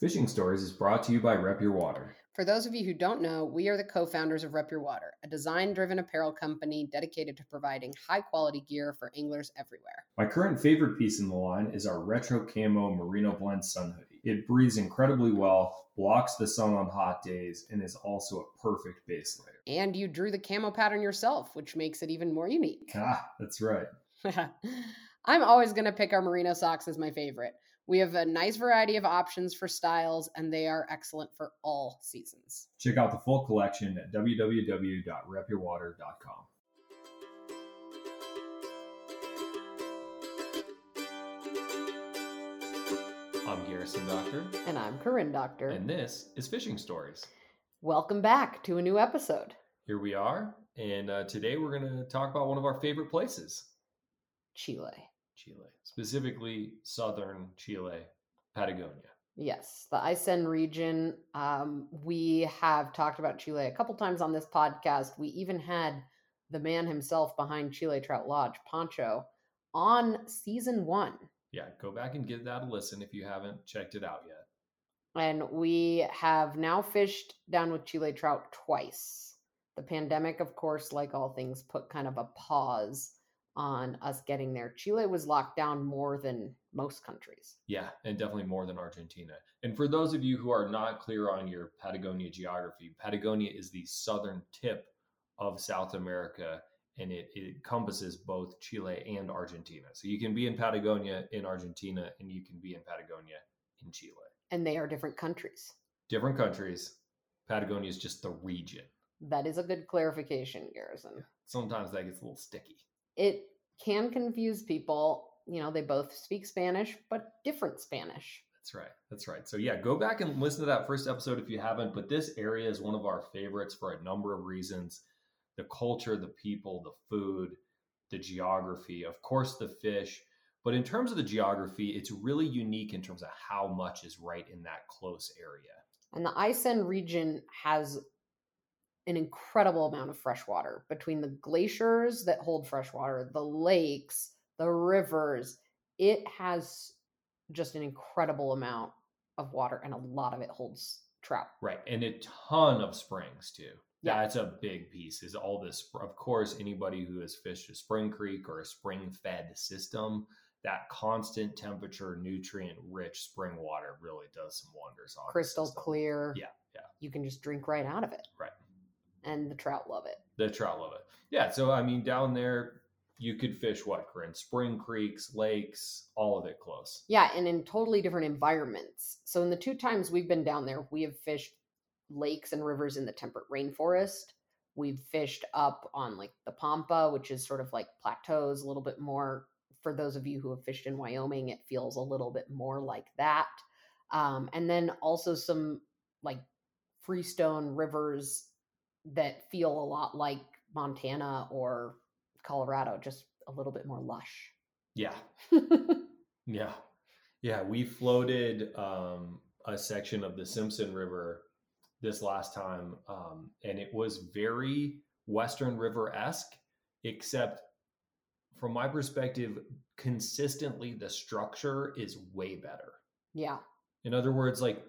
Fishing Stories is brought to you by Rep Your Water. For those of you who don't know, we are the co founders of Rep Your Water, a design driven apparel company dedicated to providing high quality gear for anglers everywhere. My current favorite piece in the line is our retro camo merino blend sun hoodie. It breathes incredibly well, blocks the sun on hot days, and is also a perfect base layer. And you drew the camo pattern yourself, which makes it even more unique. Ah, that's right. I'm always going to pick our merino socks as my favorite. We have a nice variety of options for styles, and they are excellent for all seasons. Check out the full collection at www.repyourwater.com. I'm Garrison Doctor, And I'm Corinne Doctor. and this is Fishing Stories. Welcome back to a new episode Here we are, and uh, today we're going to talk about one of our favorite places, Chile. Chile, specifically southern Chile, Patagonia. Yes, the Aysén region. Um, we have talked about Chile a couple times on this podcast. We even had the man himself behind Chile Trout Lodge, Pancho, on season one. Yeah, go back and give that a listen if you haven't checked it out yet. And we have now fished down with Chile trout twice. The pandemic, of course, like all things, put kind of a pause on us getting there. Chile was locked down more than most countries. Yeah, and definitely more than Argentina. And for those of you who are not clear on your Patagonia geography, Patagonia is the southern tip of South America and it, it encompasses both Chile and Argentina. So you can be in Patagonia in Argentina and you can be in Patagonia in Chile. And they are different countries. Different countries. Patagonia is just the region. That is a good clarification, Garrison. Sometimes that gets a little sticky. It can confuse people. You know, they both speak Spanish, but different Spanish. That's right. That's right. So yeah, go back and listen to that first episode if you haven't. But this area is one of our favorites for a number of reasons: the culture, the people, the food, the geography, of course, the fish. But in terms of the geography, it's really unique in terms of how much is right in that close area. And the Aysén region has an incredible amount of fresh water between the glaciers that hold fresh water, the lakes, the rivers. It has just an incredible amount of water, and a lot of it holds trout. Right. And a ton of springs too. Yeah. That's a big piece is all this. Of course, anybody who has fished a spring creek or a spring fed system, that constant temperature, nutrient rich spring water really does some wonders on Crystal clear. Yeah. Yeah. You can just drink right out of it. Right. And the trout love it. The trout love it. Yeah. So, I mean, down there, you could fish what, Corinne? Spring creeks, lakes, all of it close. Yeah, and in totally different environments. So in the two times we've been down there, we have fished lakes and rivers in the temperate rainforest. We've fished up on like the Pampa, which is sort of like plateaus, a little bit more. For those of you who have fished in Wyoming, it feels a little bit more like that. Um, and then also some like freestone rivers that feel a lot like Montana or Colorado, just a little bit more lush. Yeah. Yeah. Yeah. We floated um, a section of the Simpson River this last time, um, and it was very Western River esque, except from my perspective, consistently the structure is way better. yeah. In other words, like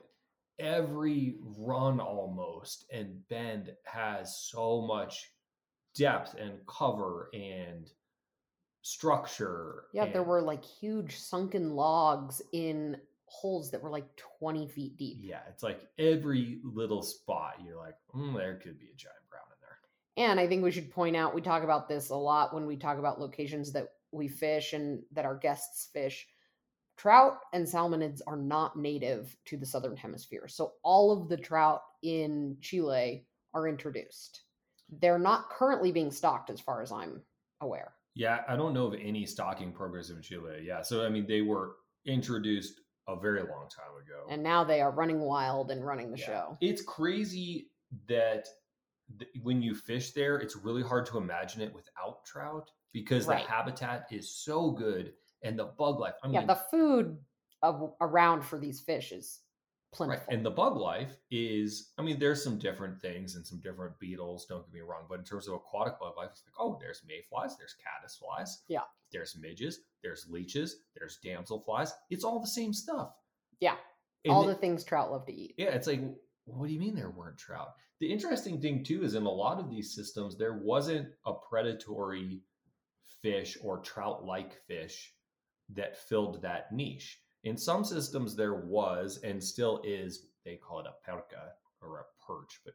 every run almost and bend has so much depth and cover and structure. Yeah, there were like huge sunken logs in holes that were like 20 feet deep. Yeah, it's like every little spot you're like, mm, there could be a giant brown in there. And I think we should point out we talk about this a lot when we talk about locations that we fish and that our guests fish. Trout and salmonids are not native to the southern hemisphere. So all of the trout in Chile are introduced. They're not currently being stocked as far as I'm aware. Yeah, I don't know of any stocking programs in Chile. Yeah, so I mean, they were introduced a very long time ago. And now they are running wild and running the Yeah. show. It's crazy that th- when you fish there, it's really hard to imagine it without trout because Right. the habitat is so good and the bug life. I mean, yeah, the food of, around for these fish is Right. plentiful. And the bug life is, I mean, there's some different things and some different beetles, don't get me wrong. But in terms of aquatic bug life, it's like, oh, there's mayflies, there's caddisflies. Yeah. There's midges, there's leeches, there's damselflies. It's all the same stuff. Yeah. And All it- the things trout love to eat. yeah, it's like, what do you mean there weren't trout? The interesting thing too is in a lot of these systems there wasn't a predatory fish or trout-like fish that filled that niche. In some systems there was and still is. They call it a perca or a perch, but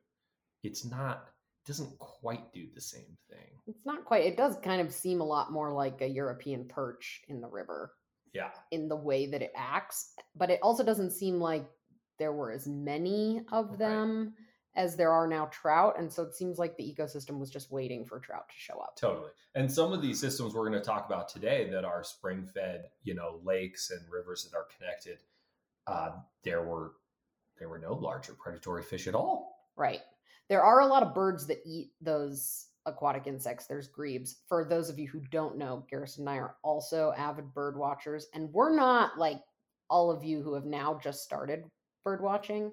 it's not. Doesn't quite do the same thing. It's not quite. It does kind of seem a lot more like a European perch in the river Yeah, in the way that it acts, but it also doesn't seem like there were as many of Right. As there are now trout, and so it seems like the ecosystem was just waiting for trout to show up. Totally. And some of these systems we're going to talk about today that are spring fed, you know, lakes and rivers that are connected, uh, there were there were no larger predatory fish at all. Right. There are a lot of birds that eat those aquatic insects. There's grebes. For those of you who don't know, Garrison and I are also avid bird watchers, and we're not like all of you who have now just started bird watching.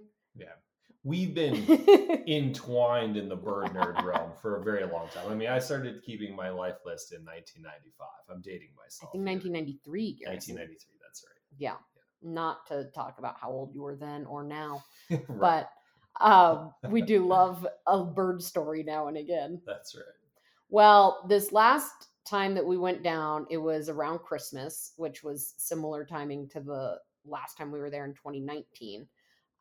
We've been entwined in the bird nerd realm for a very long time. I mean, I started keeping my life list in 1995. I'm dating myself. I think 1993, Garrison. 1993, that's right. Yeah. Not to talk about how old you were then or now, right. but um, we do love a bird story now and again. That's right. Well, this last time that we went down, it was around Christmas, which was similar timing to the last time we were there in 2019.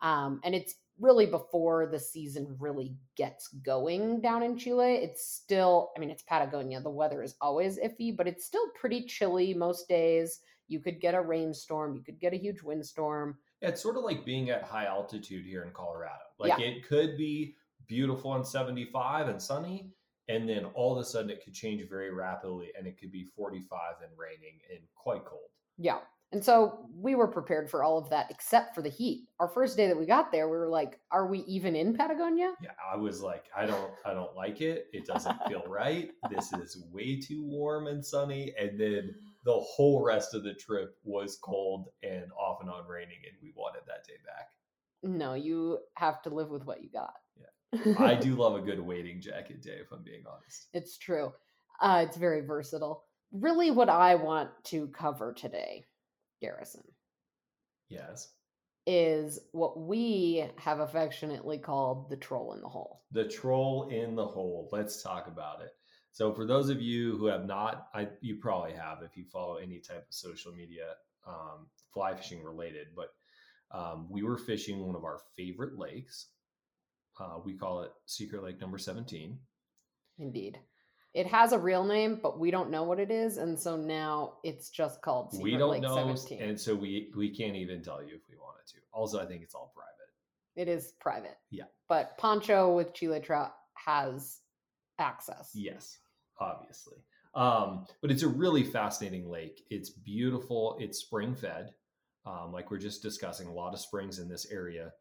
Um, and it's really before the season really gets going down in Chile. It's still, I mean, it's Patagonia. The weather is always iffy, but it's still pretty chilly most days. You could get a rainstorm, you could get a huge windstorm. It's sort of like being at high altitude here in Colorado. Like Yeah. it could be beautiful and 75 and sunny, and then all of a sudden it could change very rapidly and it could be 45 and raining and quite cold. Yeah. And so we were prepared for all of that except for the heat. Our first day that we got there, we were like, are we even in Patagonia? Yeah, I was like, I don't I don't like it. It doesn't feel right. This is way too warm and sunny. And then the whole rest of the trip was cold and off and on raining, and we wanted that day back. No, you have to live with what you got. Yeah. I do love a good wading jacket day, if I'm being honest. It's true. Uh, it's very versatile. Really, what I want to cover today, Garrison, Yes. is what we have affectionately called the troll in the hole. The troll in the hole. Let's talk about it. So, for those of you who have not, I you probably have if you follow any type of social media, um, fly fishing related. But um, we were fishing one of our favorite lakes. Uh, we call it Secret Lake Number Seventeen. Indeed. It has a real name, but we don't know what it is, and so now it's just called Secret we don't Lake know, 17. and so we we can't even tell you if we wanted to. Also, I think it's all private. It is private. Yeah. But Pancho with Chile Trout has access. Yes, obviously. Um, but it's a really fascinating lake. It's beautiful. It's spring fed, um, like we're just discussing. A lot of springs in this area,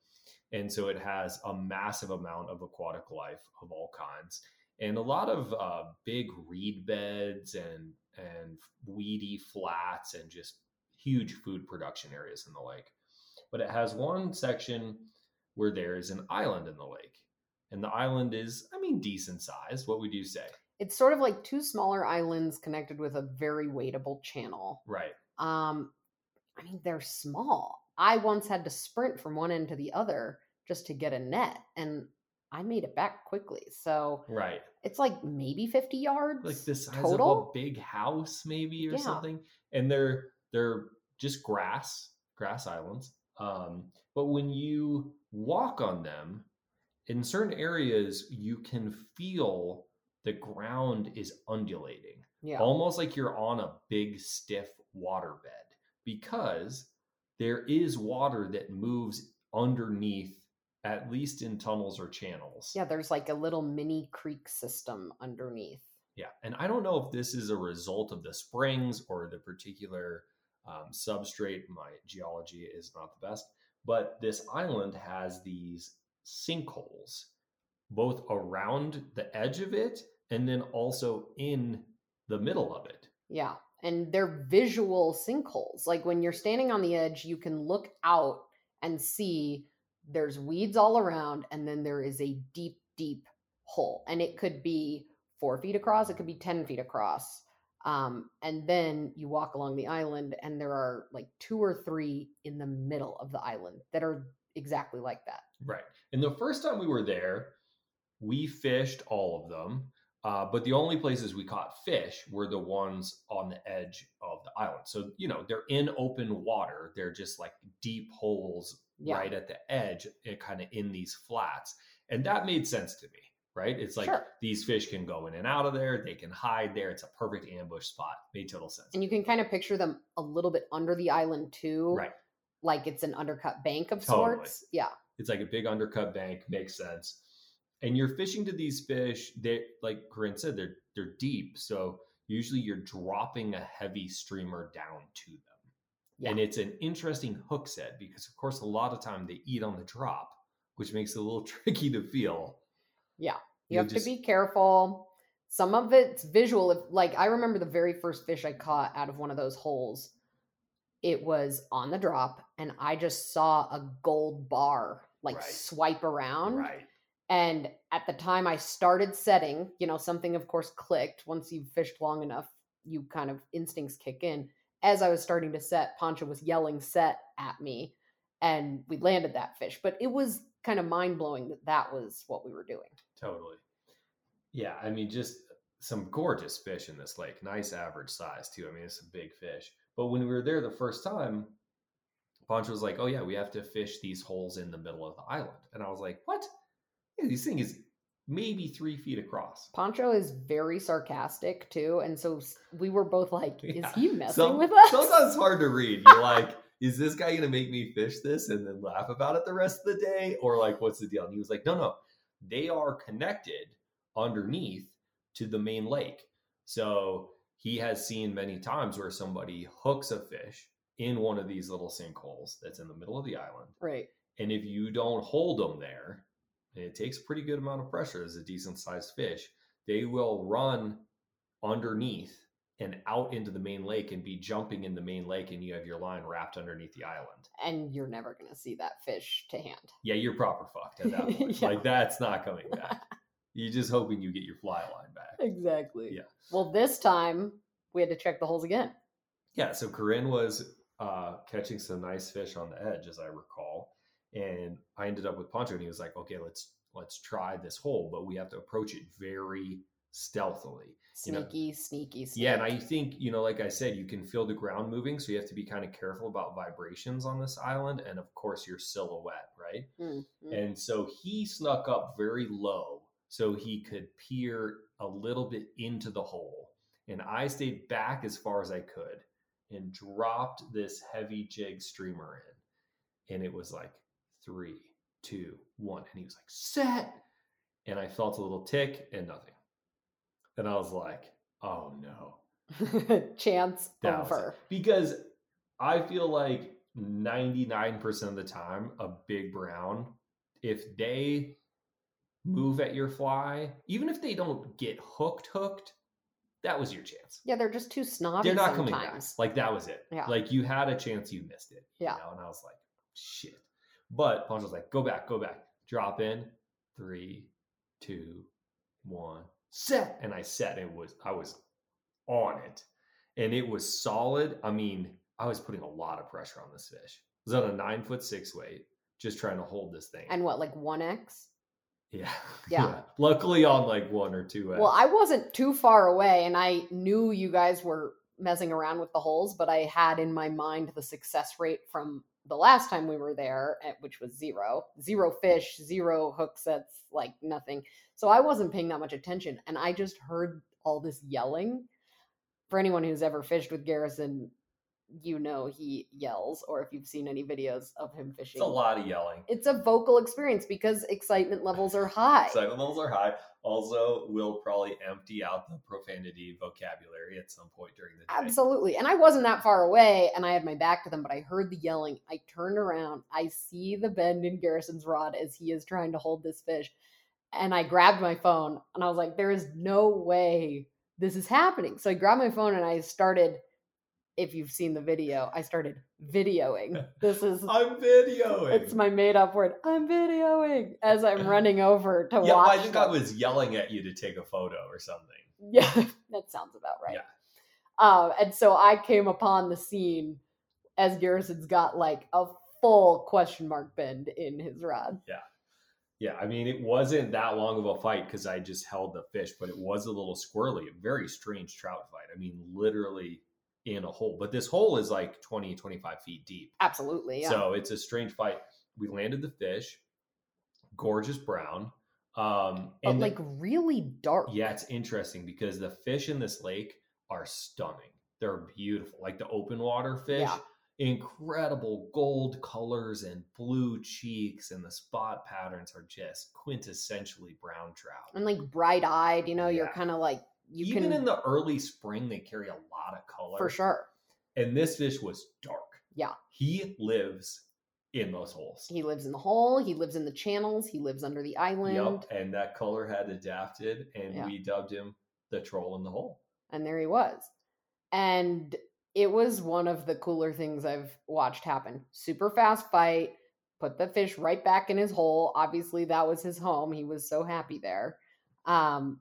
and so it has a massive amount of aquatic life of all kinds, and a lot of uh, big reed beds and and weedy flats and just huge food production areas in the lake. But it has one section where there is an island in the lake. And the island is, I mean, decent sized. What would you say? It's sort of like two smaller islands connected with a very wadeable channel. Right. Um, I mean, they're small. I once had to sprint from one end to the other just to get a net, and I made it back quickly. So Right. It's like maybe 50 yards. Like the size total? of a big house, maybe, or Yeah. something. And they're they're just grass, grass islands. Um, but when you walk on them, in certain areas, you can feel the ground is undulating. Yeah. almost like you're on a big stiff waterbed because there is water that moves underneath at least in tunnels or channels Yeah, there's like a little mini creek system underneath. yeah and i don't know if this is a result of the springs or the particular um, substrate my geology is not the best but this island has these sinkholes both around the edge of it and then also in the middle of it Yeah. And they're visual sinkholes. Like when you're standing on the edge, you can look out and see there's weeds all around, and then there is a deep, deep hole. And it could be four feet across, it could be 10 feet across. Um, and then you walk along the island, and there are like two or three in the middle of the island that are exactly like that. Right. And the first time we were there, we fished all of them. Uh, but the only places we caught fish were the ones on the edge of the island. So, you know, they're in open water. They're just like deep holes Yeah. right at the edge, kind of in these flats. And that made sense to me, right? It's like Sure. these fish can go in and out of there. They can hide there. It's a perfect ambush spot. Made total sense. And you can kind of picture them a little bit under the island too, Right. like it's an undercut bank of Totally. sorts. Yeah. It's like a big undercut bank, makes sense. And you're fishing to these fish, they like Corinne said, they're they're deep. So usually you're dropping a heavy streamer down to them. And it's an interesting hook set because of course a lot of time they eat on the drop, which makes it a little tricky to feel. You You'll have just- to be careful. Some of it's visual. If like I remember the very first fish I caught out of one of those holes, it was on the drop, and I just saw a gold bar like Right. swipe around. Right. And at the time I started setting, you know, something of course clicked. Once you've fished long enough, you kind of instincts kick in. As I was starting to set, Pancho was yelling set at me, and we landed that fish. But it was kind of mind blowing that that was what we were doing. Totally. Yeah, I mean, just some gorgeous fish in this lake. Nice average size too. I mean, it's a big fish. But when we were there the first time, Pancho was like, "Oh yeah, we have to fish these holes in the middle of the island," and I was like, "What? These thing is maybe three feet across." Pancho is very sarcastic too, and so we were both like, "Is Yeah. he messing Some- with us?" Sometimes it's hard to read. You're like, "Is this guy gonna make me fish this and then laugh about it the rest of the day, or like, what's the deal?" And he was like, "No, no, they are connected underneath to the main lake. So he has seen many times where somebody hooks a fish in one of these little sinkholes that's in the middle of the island. Right. And if you don't hold them there, and it takes a pretty good amount of pressure as a decent sized fish, they will run underneath and out into the main lake and be jumping in the main lake, and you have your line wrapped underneath the island. And you're never gonna see that fish to hand. Yeah, you're proper fucked at that point. Yeah. Like that's not coming back. You're just hoping you get your fly line back. Exactly. Yeah. Well, this time we had to check the holes again. Yeah, so Corinne was uh, catching some nice fish on the edge, as I recall, and I ended up with Pancho, and he was like, "Okay, let's let's try this hole, but we have to approach it very stealthily." You know- Sneaky, sneaky, sneaky. Yeah, and I think you know, like I said, you can feel the ground moving, so you have to be kind of careful about vibrations on this island, and of course your silhouette, right? Mm, mm. And so he snuck up very low so he could peer a little bit into the hole. And I stayed back as far as I could and dropped this heavy jig streamer in. And it was like three, two, one. And he was like, set. And I felt a little tick and nothing. And I was like, oh no. Chance That over. Because I feel like 99% of the time, a big brown, if they move at your fly, even if they don't get hooked, hooked, that was your chance. Yeah, they're just too snobby. They're not coming back. Like that was it. Yeah. Like you had a chance, you missed it. you Yeah. know? And I was like, shit. But Pancho was like, go back, go back. Drop in. Three, two, one, set. And I set. It was I was on it. And it was solid. I mean, I was putting a lot of pressure on this fish. It was on a nine foot six weight, just trying to hold this thing. And what, like one X? yeah. Yeah. Luckily on like one or two. X. Well, I wasn't too far away, and I knew you guys were messing around with the holes, but I had in my mind the success rate from the last time we were there, at- which was zero, zero fish, zero hook sets, like nothing. So I wasn't paying that much attention, and I just heard all this yelling. For anyone who's ever fished with Garrison, you know he yells, or if you've seen any videos of him fishing, it's a lot of yelling. it's a vocal experience because excitement levels are high. Excitement levels are high. Also, we'll probably empty out the profanity vocabulary at some point during the day. Absolutely. And I wasn't that far away and I had my back to them, but I heard the yelling. I turned around. I see the bend in Garrison's rod as he is trying to hold this fish. And I grabbed my phone and I was like, there is no way this is happening. So I grabbed my phone and I started, if you've seen the video, I started videoing. This is. I'm videoing. It's my made up word. I'm videoing as I'm running over to yeah, watch. I think I was yelling at you to take a photo or something. Yeah, that sounds about right. Yeah. Um, and so I came upon the scene as Garrison's got like a full question mark bend in his rod. Yeah. Yeah, I mean, it wasn't that long of a fight because I just held the fish, but it was a little squirrely, a very strange trout fight. I mean, literally in a hole, but this hole is like 20, 25 feet deep. Absolutely. Yeah. So it's a strange fight. We landed the fish, gorgeous brown. Um, but and the- like really dark. yeah, it's interesting because the fish in this lake are stunning. They're beautiful, like the open water fish. Yeah. Incredible gold colors and blue cheeks, and the spot patterns are just quintessentially brown trout. And like bright eyed, you know, you're kind of like you Even can in the early spring, they carry a lot of color. for sure. And this fish was dark. Yeah. He lives in those holes. He lives in the hole, he lives in the channels, he lives under the island. Yep. And that color had adapted, and Yeah. we dubbed him the troll in the hole. and there he was. And it was one of the cooler things I've watched happen. Super fast fight, put the fish right back in his hole. Obviously, that was his home. He was so happy there. Um,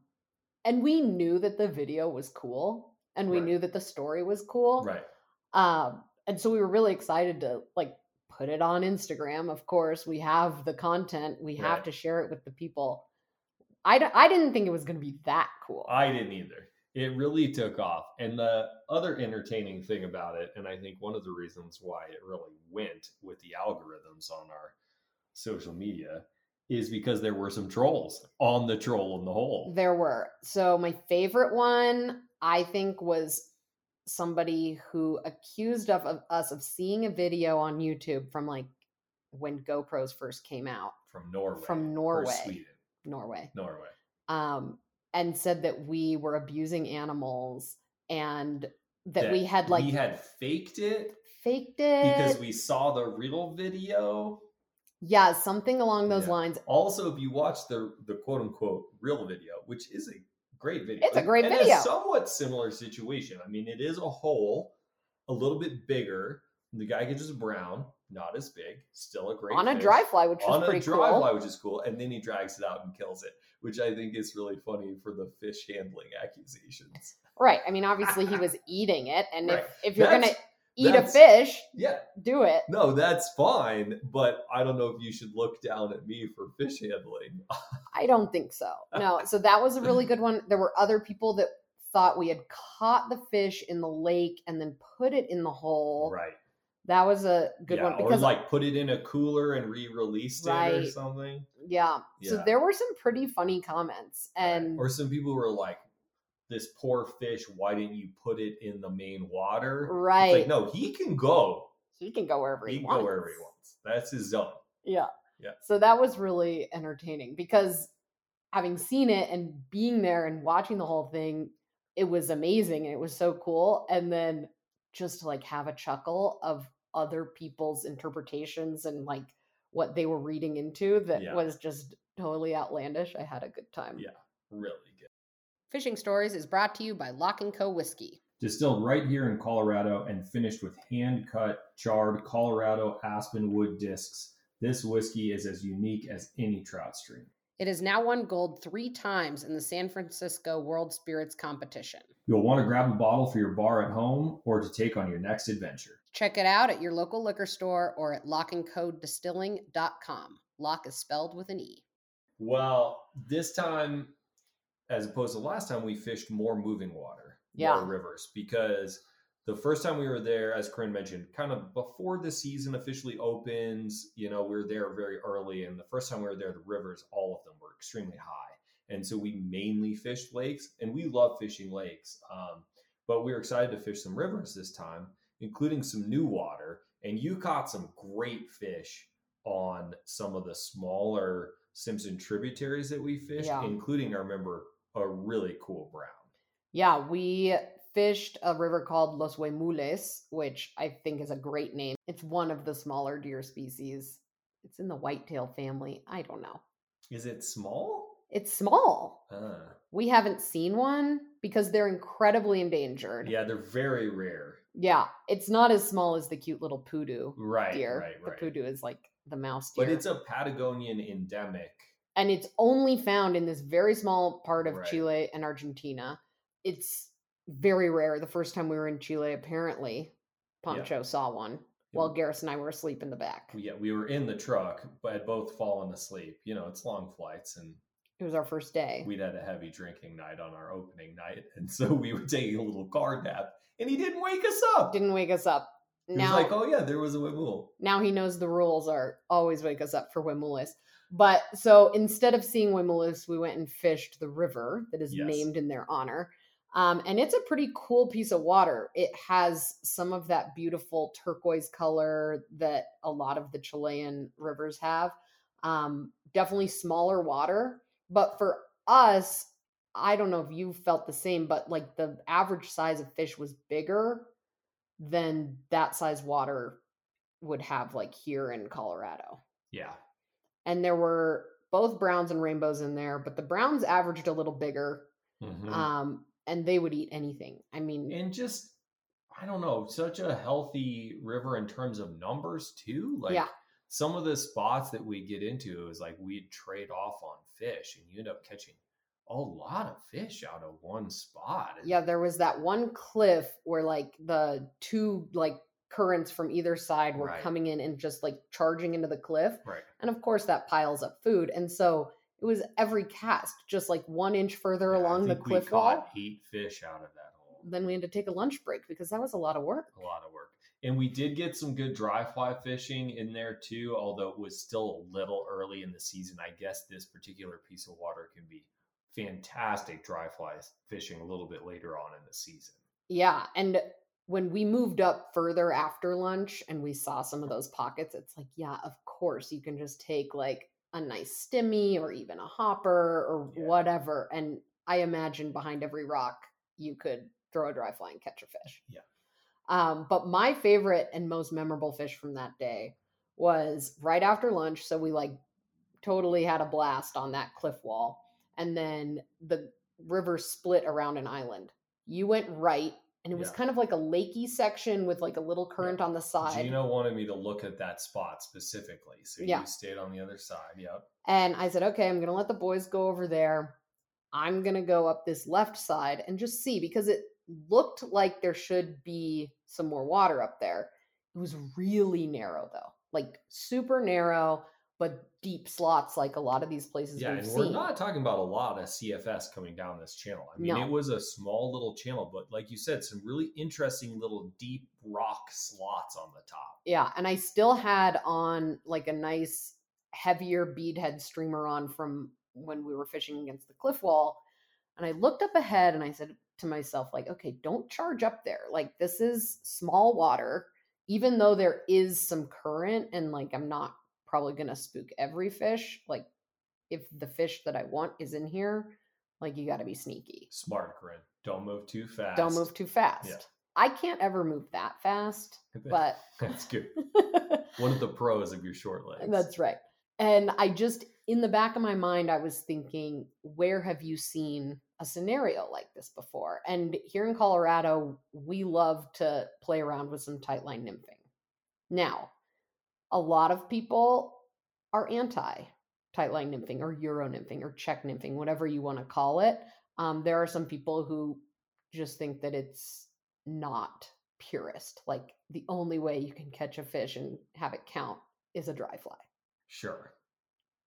and we knew that the video was cool and we Right. knew that the story was cool. Right. Um, and so we were really excited to like put it on Instagram. Of course, we have the content, we have to share it with the people. I, d- I didn't think it was going to be that cool. I didn't either. It really took off. And the other entertaining thing about it, and I think one of the reasons why it really went with the algorithms on our social media, is because there were some trolls on the troll in the hole. There were. So my favorite one, I think, was somebody who accused of, of us of seeing a video on YouTube from like when GoPros first came out, from Norway. From or Norway. Sweden. Norway, Norway. um, and said that we were abusing animals and that, That we had like we had faked it faked it because we saw the real video. Yeah, something along those Yeah. lines. Also, if you watch the the quote unquote real video, which is a great video, It's a great and video. A somewhat similar situation. I mean, it is a hole, a little bit bigger. The guy catches a brown, not as big, still a great on a dry fly, which on a pretty dry cool. fly, which is cool, and then he drags it out and kills it, which I think is really funny for the fish handling accusations. Right. I mean, obviously he was eating it, and Right. if, if you're gonna That's- eat a fish, Yeah, do it. no, that's fine, but I don't know if you should look down at me for fish handling. I don't think so. No. So that was a really good one. There were other people that thought we had caught the fish in the lake and then put it in the hole. Right. That was a good yeah, one or like put it in a cooler and re-released it or something. yeah. So there were some pretty funny comments Right. and or some people were like, "This poor fish. Why didn't you put it in the main water?" Right. like, no, he can go. he can go wherever he, wants. He can wants. go wherever he wants. That's his zone. Yeah. Yeah. So that was really entertaining because having seen it and being there and watching the whole thing, it was amazing and it was so cool. And then just to like have a chuckle of other people's interpretations and like what they were reading into that Yeah. was just totally outlandish. I had a good time. Yeah. Really. Fishing Stories is brought to you by Locke and Co Whiskey. Distilled right here in Colorado and finished with hand cut, charred Colorado aspen wood discs. This whiskey is as unique as any trout stream. It has now won gold three times in the San Francisco World Spirits Competition. You'll want to grab a bottle for your bar at home or to take on your next adventure. Check it out at your local liquor store or at lockeandcodistilling.com. Locke is spelled with an E. Well, this time, as opposed to last time, we fished more moving water, Yeah. more rivers, because the first time we were there, as Corinne mentioned, kind of before the season officially opens, you know, we were there very early. And the first time we were there, the rivers, all of them were extremely high. And so we mainly fished lakes, and we love fishing lakes. Um, but we were excited to fish some rivers this time, including some new water. And you caught some great fish on some of the smaller Simpson tributaries that we fished, Yeah. including, I remember, a really cool brown. Yeah, we fished a river called Los Huemules, which I think is a great name. It's one of the smaller deer species. It's in the whitetail family. I don't know. Is it small? It's small. Uh, We haven't seen one because they're incredibly endangered. yeah, they're very rare. Yeah, it's not as small as the cute little pudu Right, deer. right, right. The pudu is like the mouse deer. But it's a Patagonian endemic. And it's only found in this very small part of Right. Chile and Argentina. It's very rare. The first time we were in Chile, apparently, Pancho saw one while Garris and I were asleep in the back. Yeah, we were in the truck, but had both fallen asleep. You know, it's long flights, and It was our first day. we'd had a heavy drinking night on our opening night, and so we were taking a little car nap, and he didn't wake us up. Didn't wake us up. He Now, was like, "Oh yeah, there was a huemul." now he knows the rules are always wake us up for huemules. But so instead of seeing huemules, we went and fished the river that is Yes. named in their honor. Um, and it's a pretty cool piece of water. It has some of that beautiful turquoise color that a lot of the Chilean rivers have. Um, definitely smaller water. But for us, I don't know if you felt the same, but like the average size of fish was bigger than that size water would have like here in Colorado. Yeah, And there were both browns and rainbows in there, but the browns averaged a little bigger. Mhm. Um, and they would eat anything. I mean, and just I don't know, such a healthy river in terms of numbers too. Like Yeah. some of the spots that we get into is like we'd trade off on fish, and you end up catching a lot of fish out of one spot. Yeah, there was that one cliff where like the two like currents from either side were Right. coming in and just like charging into the cliff. right. And of course that piles up food. And so it was every cast, just like one inch further Yeah, along the we cliff caught wall. Eight fish out of that hole. Then we had to take a lunch break because that was a lot of work. A lot of work. And we did get some good dry fly fishing in there too, although it was still a little early in the season. I guess this particular piece of water can be fantastic dry fly fishing a little bit later on in the season. Yeah, and when we moved up further after lunch and we saw some of those pockets, it's like, yeah, of course you can just take like a nice stimmy or even a hopper or Yeah. whatever. And I imagine behind every rock you could throw a dry fly and catch a fish. Yeah. Um, but my favorite and most memorable fish from that day was right after lunch. So we like totally had a blast on that cliff wall. And then the river split around an island. You went right, and it was Yeah. kind of like a lakey section with like a little current on the side. Gino wanted me to look at that spot specifically. So Yeah. you stayed on the other side. Yep. And I said, okay, I'm going to let the boys go over there. I'm going to go up this left side and just see because it looked like there should be some more water up there. It was really narrow though, like super narrow, but deep slots like a lot of these places Yeah, and we're not talking about a lot of CFS coming down this channel. I mean, No. it was a small little channel, but like you said, some really interesting little deep rock slots on the top. Yeah, and I still had on like a nice heavier beadhead streamer on from when we were fishing against the cliff wall. And I looked up ahead and I said to myself, like, okay, don't charge up there. Like, this is small water, even though there is some current and like I'm not probably gonna spook every fish. Like, if the fish that I want is in here, like you gotta be sneaky. Smart, Corinne. Don't move too fast. Don't move too fast. Yeah. I can't ever move that fast, but that's good. One of the pros of your short legs. That's right. And I just, in the back of my mind, I was thinking, where have you seen a scenario like this before? And here in Colorado, we love to play around with some tight line nymphing. Now, a lot of people are anti tight line nymphing or Euro nymphing or Czech nymphing, whatever you want to call it. Um, there are some people who just think that it's not purist. Like the only way you can catch a fish and have it count is a dry fly. Sure.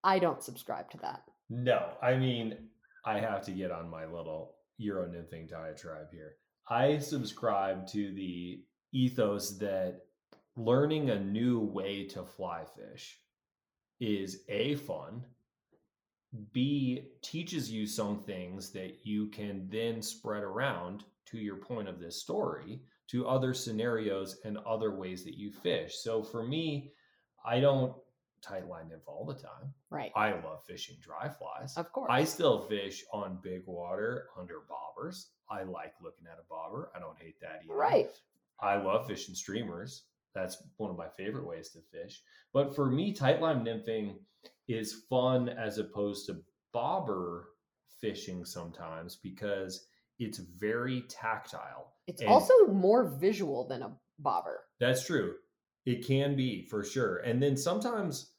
I don't subscribe to that. No, I mean, I have to get on my little Euro nymphing diatribe here. I subscribe to the ethos that learning a new way to fly fish is A, fun, B, teaches you some things that you can then spread around to your point of this story to other scenarios and other ways that you fish. So for me, I don't tight line nymph all the time. Right. I love fishing dry flies. of course. I still fish on big water under bobbers. I like looking at a bobber. I don't hate that either. right. I love fishing streamers. That's one of my favorite ways to fish. But for me, tight line nymphing is fun as opposed to bobber fishing sometimes because it's very tactile. It's and- also more visual than a bobber. That's true. It can be for sure. And then sometimes,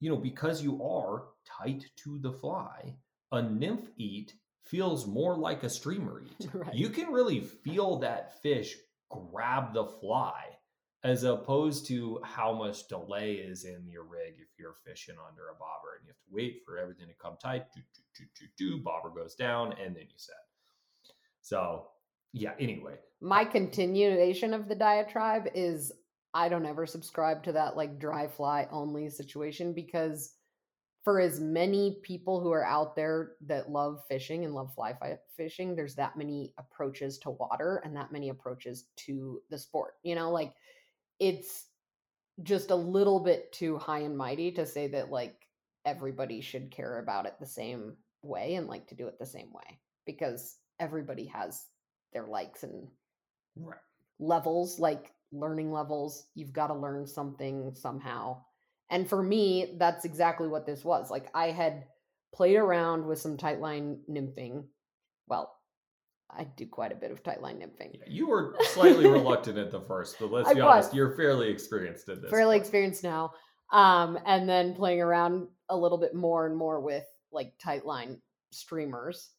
you know, because you are tight to the fly, a nymph eat feels more like a streamer eat. Right. You can really feel that fish grab the fly as opposed to how much delay is in your rig if you're fishing under a bobber and you have to wait for everything to come tight. Do, do, do, do, do, bobber goes down and then you set. So, yeah, anyway. My continuation of the diatribe is I don't ever subscribe to that like dry fly only situation because for as many people who are out there that love fishing and love fly fishing, there's that many approaches to water and that many approaches to the sport. You know, like it's just a little bit too high and mighty to say that like everybody should care about it the same way and like to do it the same way because everybody has their likes and Right. levels like learning levels. You've got to learn something somehow. And for me that's exactly what this was. Like i had played around with some tight line nymphing well i do quite a bit of tight line nymphing you were slightly reluctant at the first, but let's be honest, you're fairly experienced at this. fairly point. experienced now um and then playing around a little bit more and more with like tight line streamers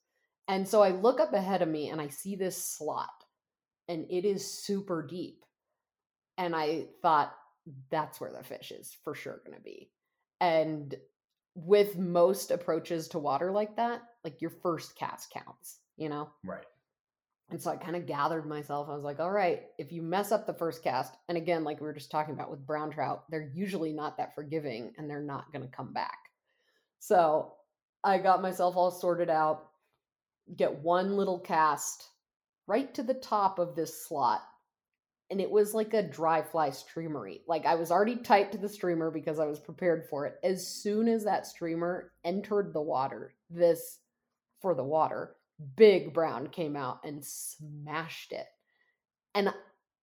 and so i look up ahead of me and i see this slot and it is super deep and i thought that's where the fish is for sure going to be and with most approaches to water like that like your first cast counts you know Right. And so I kind of gathered myself. I was like, all right, if you mess up the first cast, and again, like we were just talking about with brown trout, they're usually not that forgiving and they're not going to come back. So I got myself all sorted out, get one little cast right to the top of this slot. And it was like a dry fly streamery. Like I was already tight to the streamer because I was prepared for it. As soon as that streamer entered the water, this for the water, big brown came out and smashed it. And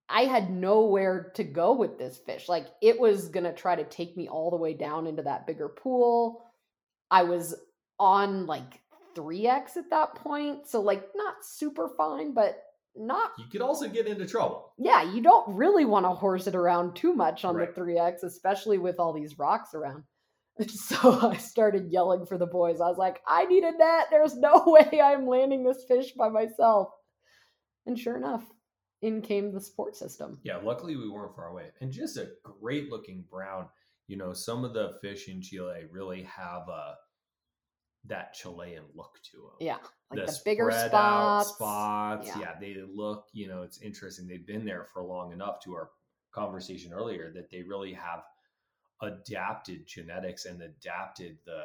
I had nowhere to go with this fish. Like it was going to try to take me all the way down into that bigger pool. I was on like 3x at that point. So like not super fine, but not You could also get into trouble. yeah, you don't really want to horse it around too much on Right. the 3X, especially with all these rocks around. So I started yelling for the boys. I was like, I need a net. There's no way I'm landing this fish by myself. And sure enough, in came the support system. Yeah, luckily we weren't far away. And just a great looking brown. You know, some of the fish in Chile really have a that Chilean look to them. Yeah, like the, bigger spread out spots. spots. Yeah. Yeah. they look, you know, it's interesting. They've been there for long enough to our conversation earlier that they really have adapted genetics and adapted the,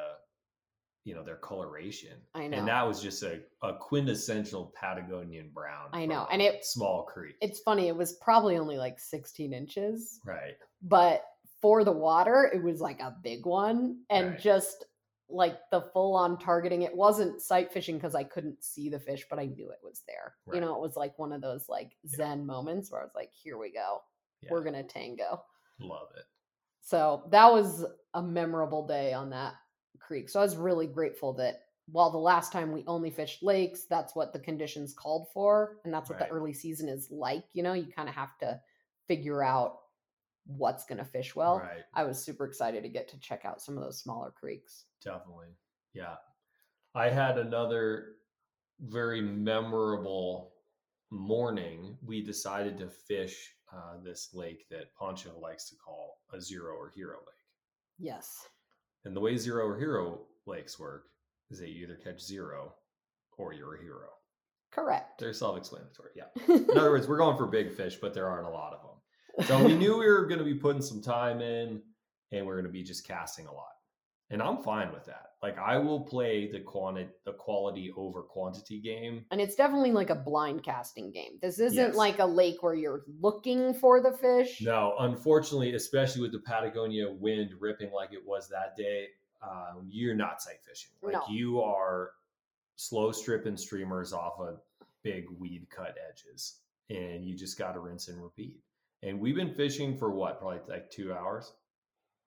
you know, their coloration. I know. And that was just a, a quintessential Patagonian brown. I know, and it- small creek. It's funny. It was probably only like 16 inches, right. but for the water, it was like a big one. And Right. just like the full on targeting, it wasn't sight fishing because I couldn't see the fish, but I knew it was there. You know, it was like one of those like Zen moments where I was like, here we go. Yeah. We're going to tango. Love it. So that was a memorable day on that creek. So I was really grateful that while the last time we only fished lakes, that's what the conditions called for. And that's what Right. the early season is like. You know, you kind of have to figure out what's going to fish well. right. I was super excited to get to check out some of those smaller creeks. Definitely. Yeah. I had another very memorable morning. We decided to fish uh, this lake that Pancho likes to call a zero or hero lake. Yes. And the way zero or hero lakes work is that you either catch zero or you're a hero. Correct. They're self explanatory. Yeah. In other words, we're going for big fish, but there aren't a lot of them. So we knew we were going to be putting some time in and we're going to be just casting a lot. And I'm fine with that. Like I will play the quantity the quality over quantity game. and it's definitely like a blind casting game. This isn't Yes. like a lake where you're looking for the fish. No, unfortunately, especially with the Patagonia wind ripping like it was that day, um, you're not sight fishing. Like No. you are slow stripping streamers off of big weed cut edges, and you just got to rinse and repeat. And we've been fishing for what, probably like two hours,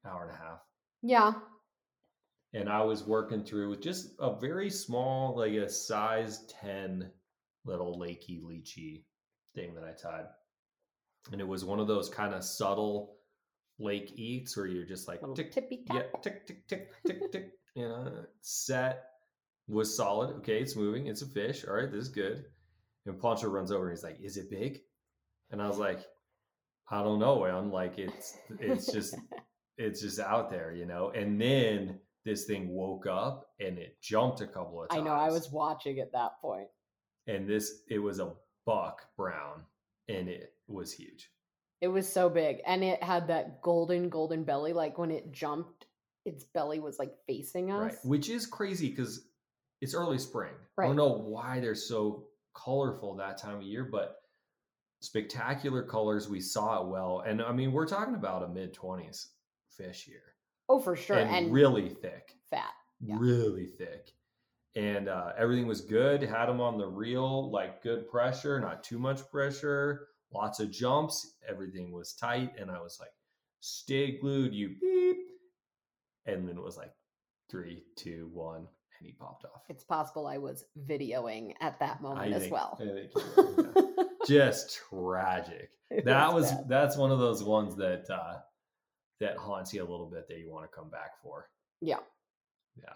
hour and a half. Yeah. And I was working through with just a very small, like a size 10 little lakey leechy thing that I tied. And it was one of those kind of subtle lake eats where you're just like tick, tippy yeah, tick, tick, tick, tick, tick, you know, set. was solid. Okay, it's moving. It's a fish. All right, this is good. And Pancho runs over and he's like, "Is it big?" And I was like, "I don't know, man. Like it's it's just it's just out there, you know." And then this thing woke up and it jumped a couple of times. I know. I was watching at that point. and this it was a buck brown and it was huge. It was so big, and it had that golden, golden belly. Like when it jumped, its belly was like facing us. Right. Which is crazy because it's early spring. I don't know why they're so colorful that time of year, but spectacular colors. We saw it well. And I mean, we're talking about a mid 20s fish here. Oh, for sure, and, and, really thick. fat. Yeah. Really thick. And uh, everything was good. Had him on the reel, like good pressure, not too much pressure, lots of jumps. Everything was tight. And I was like, stay glued, you beep. And then it was like three, two, one, and he popped off. It's possible I was videoing at that moment I as think- well. Were, yeah. Just tragic. It That was bad. that's one of those ones that uh that haunts you a little bit that you want to come back for. Yeah. Yeah.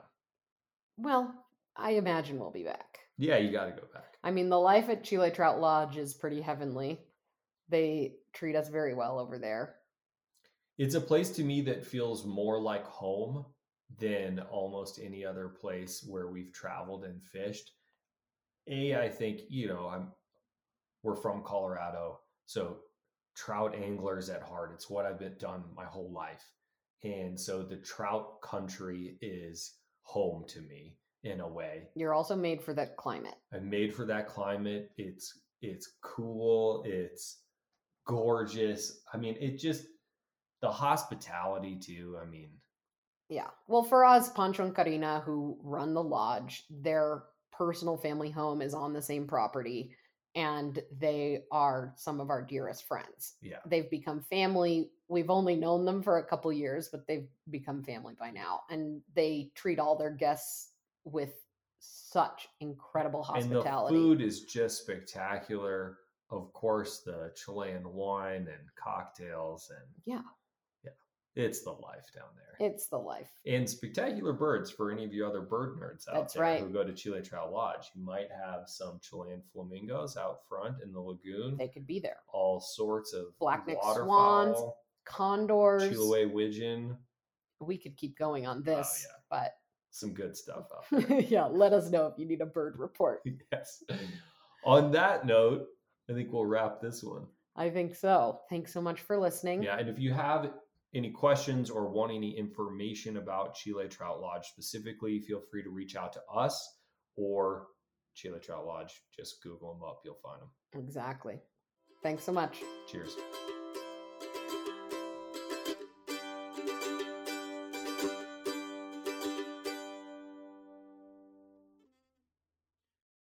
Well, I imagine we'll be back. Yeah, you got to go back. I mean, the life at Chile Trout Lodge is pretty heavenly. They treat us very well over there. It's a place to me that feels more like home than almost any other place where we've traveled and fished. A, I think, you know, I'm we're from Colorado, so trout anglers at heart. It's what I've been done my whole life. And so the trout country is home to me in a way. You're also made for that climate. I'm made for that climate. It's it's cool. It's gorgeous. I mean, it just the hospitality too. I mean, Yeah. Well, for us, Pancho and Karina, who run the lodge, their personal family home is on the same property, and they are some of our dearest friends. yeah, They've become family. We've only known them for a couple years, but they've become family by now, and they treat all their guests with such incredible and the hospitality. food is just spectacular. Of course, the Chilean wine and cocktails, and Yeah. It's the life down there. It's the life. and spectacular birds for any of you other bird nerds out That's there right. who go to Chile Trout Lodge. You might have some Chilean flamingos out front in the lagoon. They could be there. all sorts of Black-necked swans, Condors. Chiloé widgeon, We could keep going on oh, this, Oh, yeah. but some good stuff out there. yeah, let us know if you need a bird report. yes. On that note, I think we'll wrap this one. I think so. Thanks so much for listening. Yeah, and if you have any questions or want any information about Chile Trout Lodge specifically, feel free to reach out to us or Chile Trout Lodge. Just Google them up, you'll find them. Exactly. Thanks so much. Cheers.